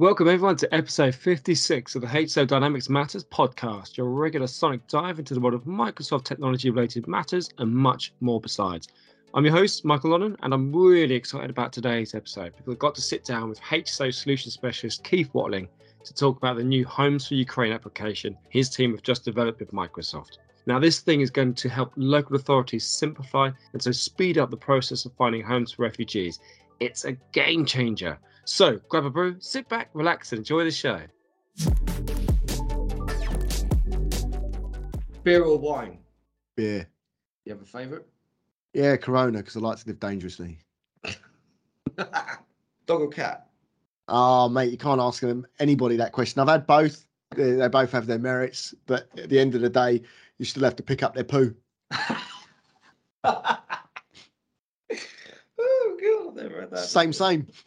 Welcome everyone to episode 56 of the HSO Dynamics Matters podcast, your regular sonic dive into the world of Microsoft technology related matters and much more besides. I'm your host, Michael Lonnon, and I'm really excited about today's episode because I've got to sit down with HSO solution specialist Keith Watling to talk about the new Homes for Ukraine application his team have just developed with Microsoft. Now, this thing is going to help local authorities simplify and so speed up the process of finding homes for refugees. It's a game changer so grab a brew, sit back, relax, and enjoy the show. Beer or wine? Beer. You have a favourite? Yeah, Corona, because I like to live dangerously. Dog or cat? Oh, mate, you can't ask them anybody that question. I've had both. They both have their merits, but at the end of the day, you still have to pick up their poo. Oh, had that. Same, same.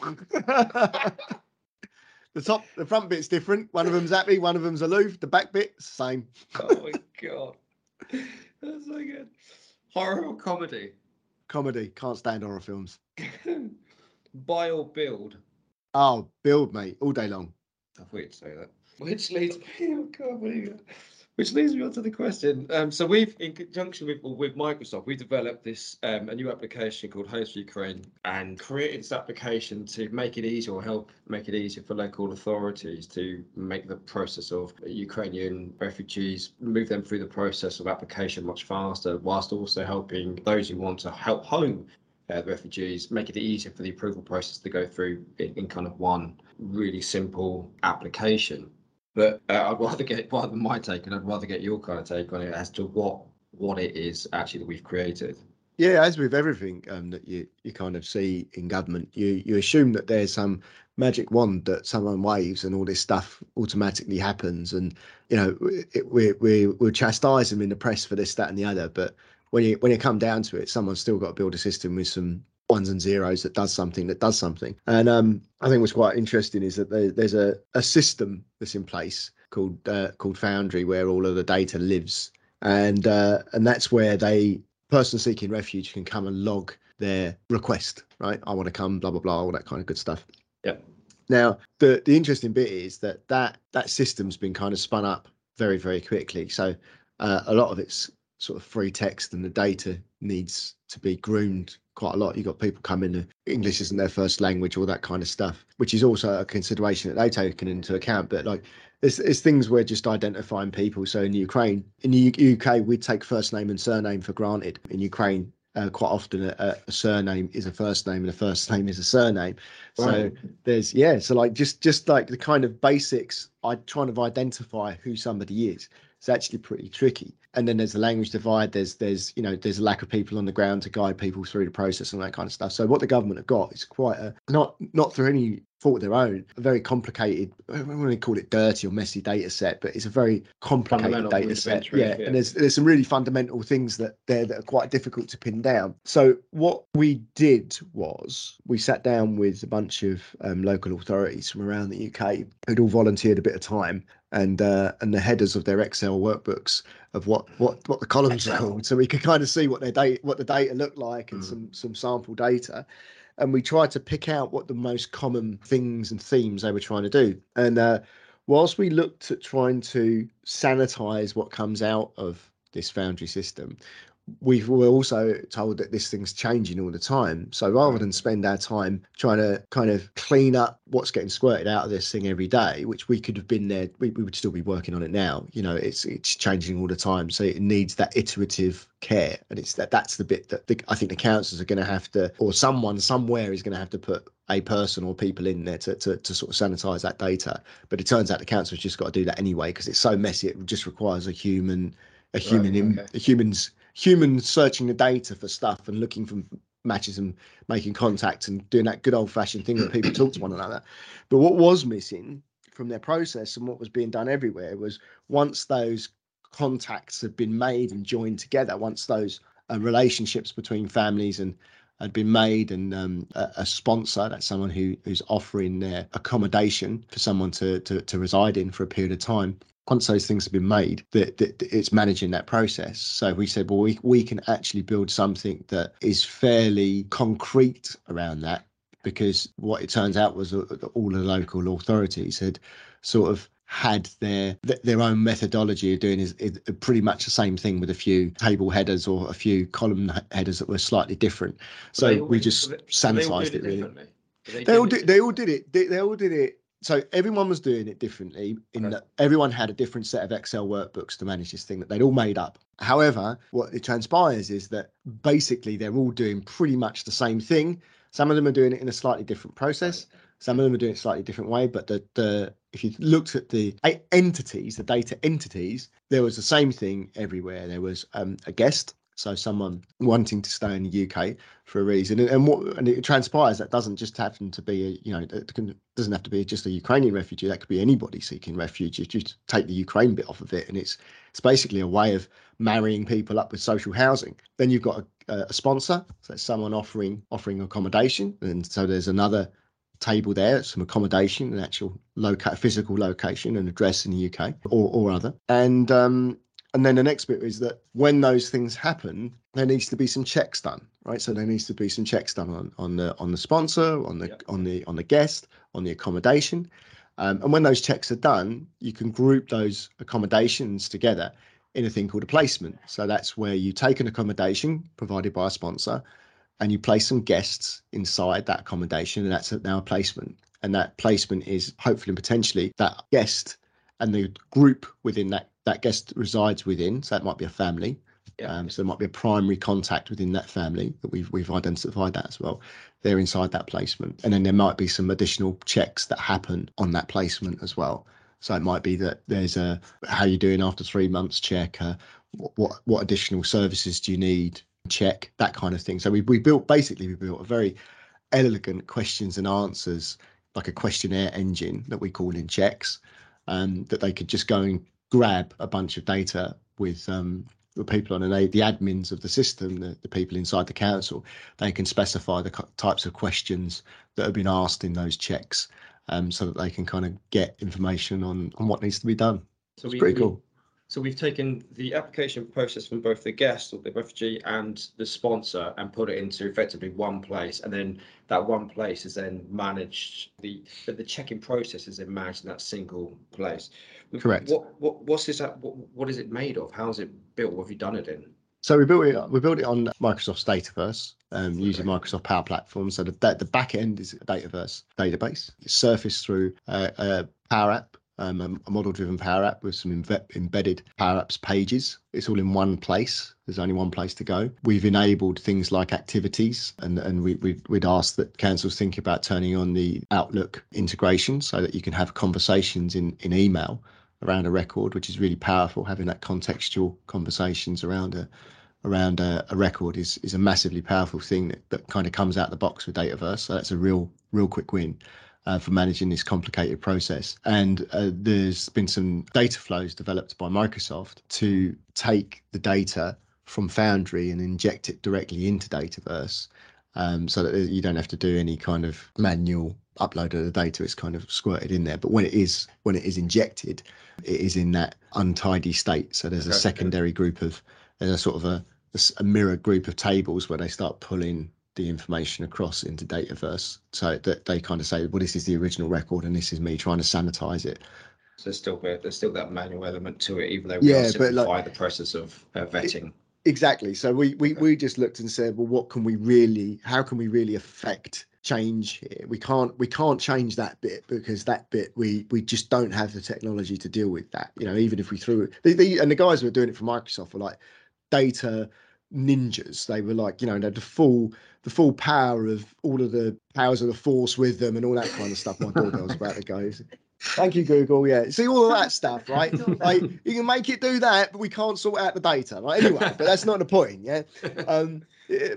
the top, the front bit's different. One of them's happy, one of them's aloof. The back bit, same. oh my god, that's so good. Horror or comedy? Comedy. Can't stand horror films. Buy or build? Oh, build, mate, all day long. I thought you'd say that. Which leads me, oh god, what are you? Which leads me on to the question. Um, so we've, in conjunction with with Microsoft, we developed this um, a new application called for Ukraine, and created this application to make it easier or help make it easier for local authorities to make the process of Ukrainian refugees move them through the process of application much faster, whilst also helping those who want to help home uh, the refugees, make it easier for the approval process to go through in, in kind of one really simple application. But uh, I'd rather get rather than my take, and I'd rather get your kind of take on it as to what what it is actually that we've created. Yeah, as with everything um, that you you kind of see in government, you you assume that there's some magic wand that someone waves and all this stuff automatically happens, and you know we we we'll chastise them in the press for this, that, and the other. But when you when you come down to it, someone's still got to build a system with some ones and zeros that does something that does something. And um, I think what's quite interesting is that there, there's a, a system that's in place called uh, called Foundry where all of the data lives, and uh, and that's where they person seeking refuge can come and log their request. Right, I want to come, blah blah blah, all that kind of good stuff. Yeah. Now the the interesting bit is that that that system's been kind of spun up very very quickly. So uh, a lot of it's sort of free text and the data needs to be groomed quite a lot. You've got people coming, English isn't their first language, all that kind of stuff, which is also a consideration that they taken into account. But like, it's, it's things we're just identifying people. So in Ukraine, in the UK, we take first name and surname for granted. In Ukraine, uh, quite often a, a, surname is a first name and a first name is a surname. So there's yeah, so like just just like the kind of basics, I trying to identify who somebody is. It's actually pretty tricky. And then there's the language divide. There's there's you know there's a lack of people on the ground to guide people through the process and that kind of stuff. So what the government have got is quite a not not through any fault of their own a very complicated i don't want to call it dirty or messy data set but it's a very complicated data set. yeah, yeah, and there's there's some really fundamental things that there that are quite difficult to pin down. So what we did was we sat down with a bunch of um, local authorities from around the uk who'd all volunteered a bit of time and uh, and the headers of their Excel workbooks of what what what the columns Excel. are called, so we could kind of see what their data what the data looked like and mm. some some sample data, and we tried to pick out what the most common things and themes they were trying to do, and uh, whilst we looked at trying to sanitize what comes out of this foundry system we were also told that this thing's changing all the time. So rather than mm. spend our time trying to kind of clean up what's getting squirted out of this thing every day, which we could have been there, we, we would still be working on it now. You know, it's it's changing all the time, so it needs that iterative care, and it's that that's the bit that the, I think the councils are going to have to, or someone somewhere is going to have to put a person or people in there to, to, to sort of sanitize that data. But it turns out the council's just got to do that anyway because it's so messy. It just requires a human, a human, right, okay. a human's humans searching the data for stuff and looking for matches and making contact and doing that good old fashioned thing that people talk to one another. But what was missing from their process and what was being done everywhere was once those contacts had been made and joined together, once those uh, relationships between families and had been made and um, a, a, sponsor that's someone who who's offering their accommodation for someone to, to to reside in for a period of time once those things have been made, that, that, it's managing that process. So we said, well, we, we can actually build something that is fairly concrete around that because what it turns out was uh, that all the local authorities had sort of had their their own methodology of doing is, is, uh, pretty much the same thing with a few table headers or a few column headers that were slightly different. So we just sanitized it really. They, they all did. They all did it. They, they all did it so everyone was doing it differently in okay. that everyone had a different set of excel workbooks to manage this thing that they'd all made up. However what it transpires is that basically they're all doing pretty much the same thing. Some of them are doing it in a slightly different process. Some of them are doing it slightly different way but the, the if you looked at the entities the data entities there was the same thing everywhere. There was um, a guest so someone wanting to stay in the UK for a reason, and, and what and it transpires that doesn't just happen to be a you know it can, doesn't have to be just a Ukrainian refugee. That could be anybody seeking refuge. You just take the Ukraine bit off of it, and it's it's basically a way of marrying people up with social housing. Then you've got a, a sponsor, so someone offering offering accommodation, and so there's another table there, some accommodation, an actual loca- physical location and address in the UK or, or other. And um, and then the next bit is that when those things happen, there needs to be some checks done, right? So there needs to be some checks done on, on the on the sponsor, on the yep. on the on the guest, on the accommodation. Um, and when those checks are done, you can group those accommodations together in a thing called a placement. So that's where you take an accommodation provided by a sponsor and you place some guests inside that accommodation, and that's now a placement. And that placement is hopefully and potentially that guest and the group within that that guest resides within. So that might be a family. Yeah. Um, so there might be a primary contact within that family that we've we've identified that as well. They're inside that placement, and then there might be some additional checks that happen on that placement as well. So it might be that there's a how you doing after three months check. Uh, what, what additional services do you need? Check that kind of thing. So we we built basically we built a very elegant questions and answers like a questionnaire engine that we call in checks um, that they could just go and grab a bunch of data with um, the people on and they, the admins of the system, the, the people inside the council, they can specify the types of questions that have been asked in those checks um, so that they can kind of get information on, on what needs to be done. So it's we, pretty cool. So we've taken the application process from both the guest or the refugee and the sponsor and put it into effectively one place. And then that one place is then managed, the the check-in process is then managed in that single place. Correct. What, what what's this what, what is it made of? How is it built? What have you done it in? So we built it. We built it on Microsoft's Dataverse, um, using Microsoft Power Platform. So the the back end is a Dataverse database. It's surfaced through a, a Power App um, a model-driven Power App with some embedded Power Apps pages. It's all in one place. There's only one place to go. We've enabled things like activities, and and we, we would ask that councils think about turning on the Outlook integration so that you can have conversations in in email around a record, which is really powerful. Having that contextual conversations around a around a, a, record is is a massively powerful thing that, that kind of comes out the box with Dataverse. So that's a real real quick win uh, for managing this complicated process. And uh, there's been some data flows developed by Microsoft to take the data from Foundry and inject it directly into Dataverse. Um, so that you don't have to do any kind of manual upload of the data. It's kind of squirted in there. But when it is when it is injected, it is in that untidy state. So there's okay. a secondary group of there's a sort of a, a mirror group of tables where they start pulling the information across into Dataverse so that they kind of say, well, this is the original record and this is me trying to sanitize it. So there's still there's still that manual element to it, even though we yeah, simplify like, the process of uh, vetting. It, exactly. So we, we we just looked and said, well, what can we really? How can we really affect change here? We can't we can't change that bit because that bit we we just don't have the technology to deal with that. You know, even if we threw it, the, the, and the guys who were doing it for Microsoft were like data ninjas. They were like, you know, had the full the full power of all of the powers of the force with them and all that kind of stuff. My doorbell's about to go. Thank you, Google. Yeah, see all of that stuff, right? Like you can make it do that, but we can't sort out the data, right? Anyway, but that's not the point, yeah. Um,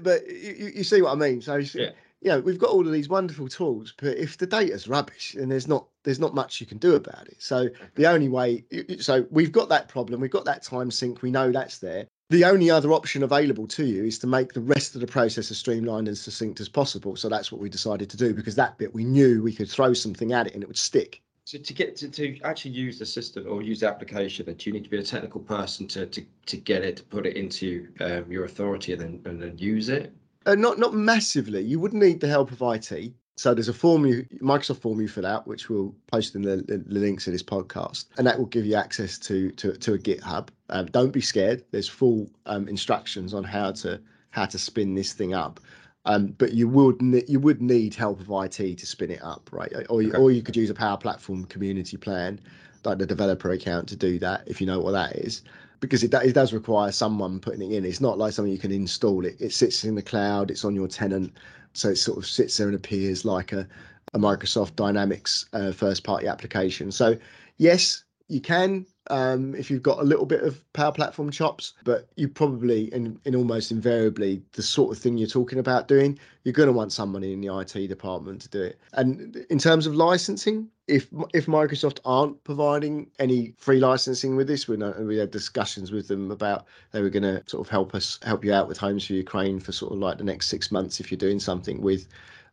but you, you see what I mean? So yeah. you know, we've got all of these wonderful tools, but if the data's rubbish and there's not there's not much you can do about it. So the only way, so we've got that problem, we've got that time sink, we know that's there the only other option available to you is to make the rest of the process as streamlined and succinct as possible. So that's what we decided to do because that bit we knew we could throw something at it and it would stick. So to get to, to actually use the system or use the application, that you need to be a technical person to to, to get it to put it into um, your authority and then and then use it. Uh, not not massively. You wouldn't need the help of IT. So there's a form you Microsoft form you fill out, which we'll post in the, the, the links to this podcast, and that will give you access to to, to a GitHub. Um, don't be scared. There's full um, instructions on how to how to spin this thing up. Um, but you would you would need help of IT to spin it up, right? Or okay. or you could use a Power Platform community plan, like the developer account, to do that if you know what that is because it, it does require someone putting it in. It's not like something you can install it. It sits in the cloud. It's on your tenant, so it sort of sits there and appears like a, a Microsoft Dynamics uh, first party application. So yes, you can um, if you've got a little bit of Power Platform chops, but you probably, and, in almost invariably, the sort of thing you're talking about doing, you're going to want somebody in the IT department to do it. And in terms of licensing, if if Microsoft aren't providing any free licensing with this, we know we had discussions with them about they were going to sort of help us help you out with Homes for Ukraine for sort of like the next six months if you're doing something with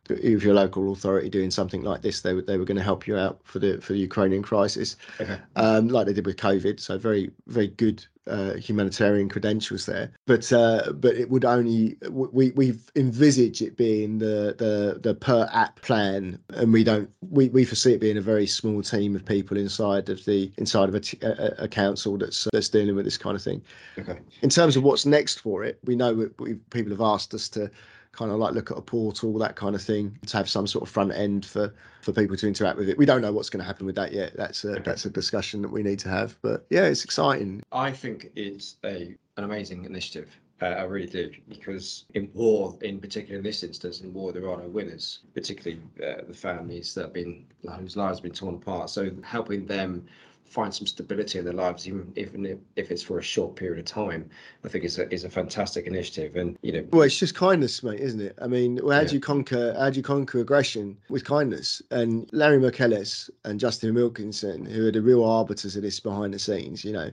if your local authority doing something like this, they were they were going to help you out for the for the Ukrainian crisis, okay. um, like they did with COVID. So very very good uh, humanitarian credentials there. But uh, but it would only we we've envisaged it being the the the per app plan, and we don't we, we foresee it being a very small team of people inside of the inside of a, t- a, a council that's that's dealing with this kind of thing. Okay. In terms of what's next for it, we know we, people have asked us to kind of like look at a portal, that kind of thing, to have some sort of front end for for people to interact with it. We don't know what's going to happen with that yet. That's a okay. that's a discussion that we need to have. But yeah, it's exciting. I think it's a an amazing initiative. Uh, I really do because in war, in particular in this instance, in war there are no winners, particularly uh, the families that have been whose lives have been torn apart. So helping them find some stability in their lives, even even if it's for a short period of time, I think is a is a fantastic initiative. And you know, well, it's just kindness, mate, isn't it? I mean, how yeah. do you conquer how do you conquer aggression with kindness? And Larry McEllis and Justin Wilkinson, who are the real arbiters of this behind the scenes, you know,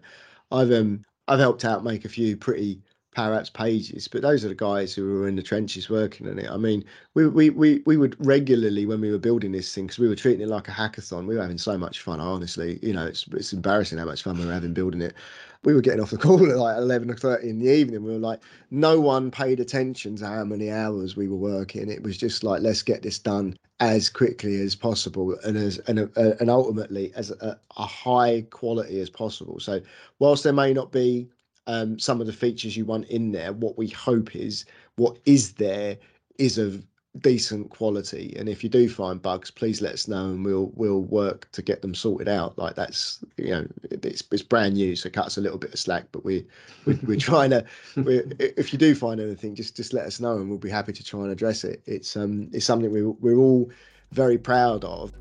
I've um I've helped out make a few pretty Power pages, but those are the guys who were in the trenches working on it. I mean, we we we, we would regularly when we were building this thing because we were treating it like a hackathon. We were having so much fun. Honestly, you know, it's it's embarrassing how much fun we were having building it. We were getting off the call at like eleven or thirty in the evening. We were like, no one paid attention to how many hours we were working. It was just like, let's get this done as quickly as possible and as and uh, and ultimately as a, a high quality as possible. So whilst there may not be um, some of the features you want in there. What we hope is what is there is of decent quality. And if you do find bugs please let us know and we'll we'll work to get them sorted out. Like that's you know it's, it's brand new so cut us a little bit of slack but we, we we're trying to we if you do find anything just just let us know and we'll be happy to try and address it. It's um it's something we, we're all very proud of.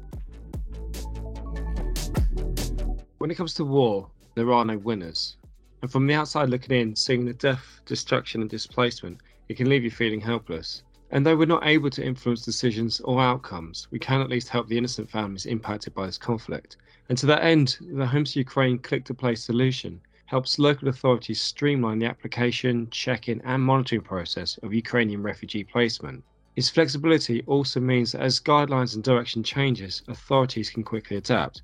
When it comes to war there are no winners and from the outside looking in, seeing the death, destruction, and displacement, it can leave you feeling helpless. And though we're not able to influence decisions or outcomes, we can at least help the innocent families impacted by this conflict. And to that end, the Homes Ukraine Click to Play solution helps local authorities streamline the application, check-in, and monitoring process of Ukrainian refugee placement. Its flexibility also means that as guidelines and direction changes, authorities can quickly adapt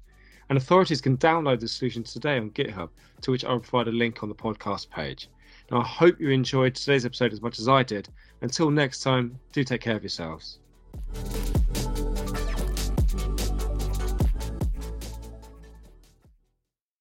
and authorities can download the solution today on GitHub, to which I'll provide a link on the podcast page. Now, I hope you enjoyed today's episode as much as I did. Until next time, do take care of yourselves.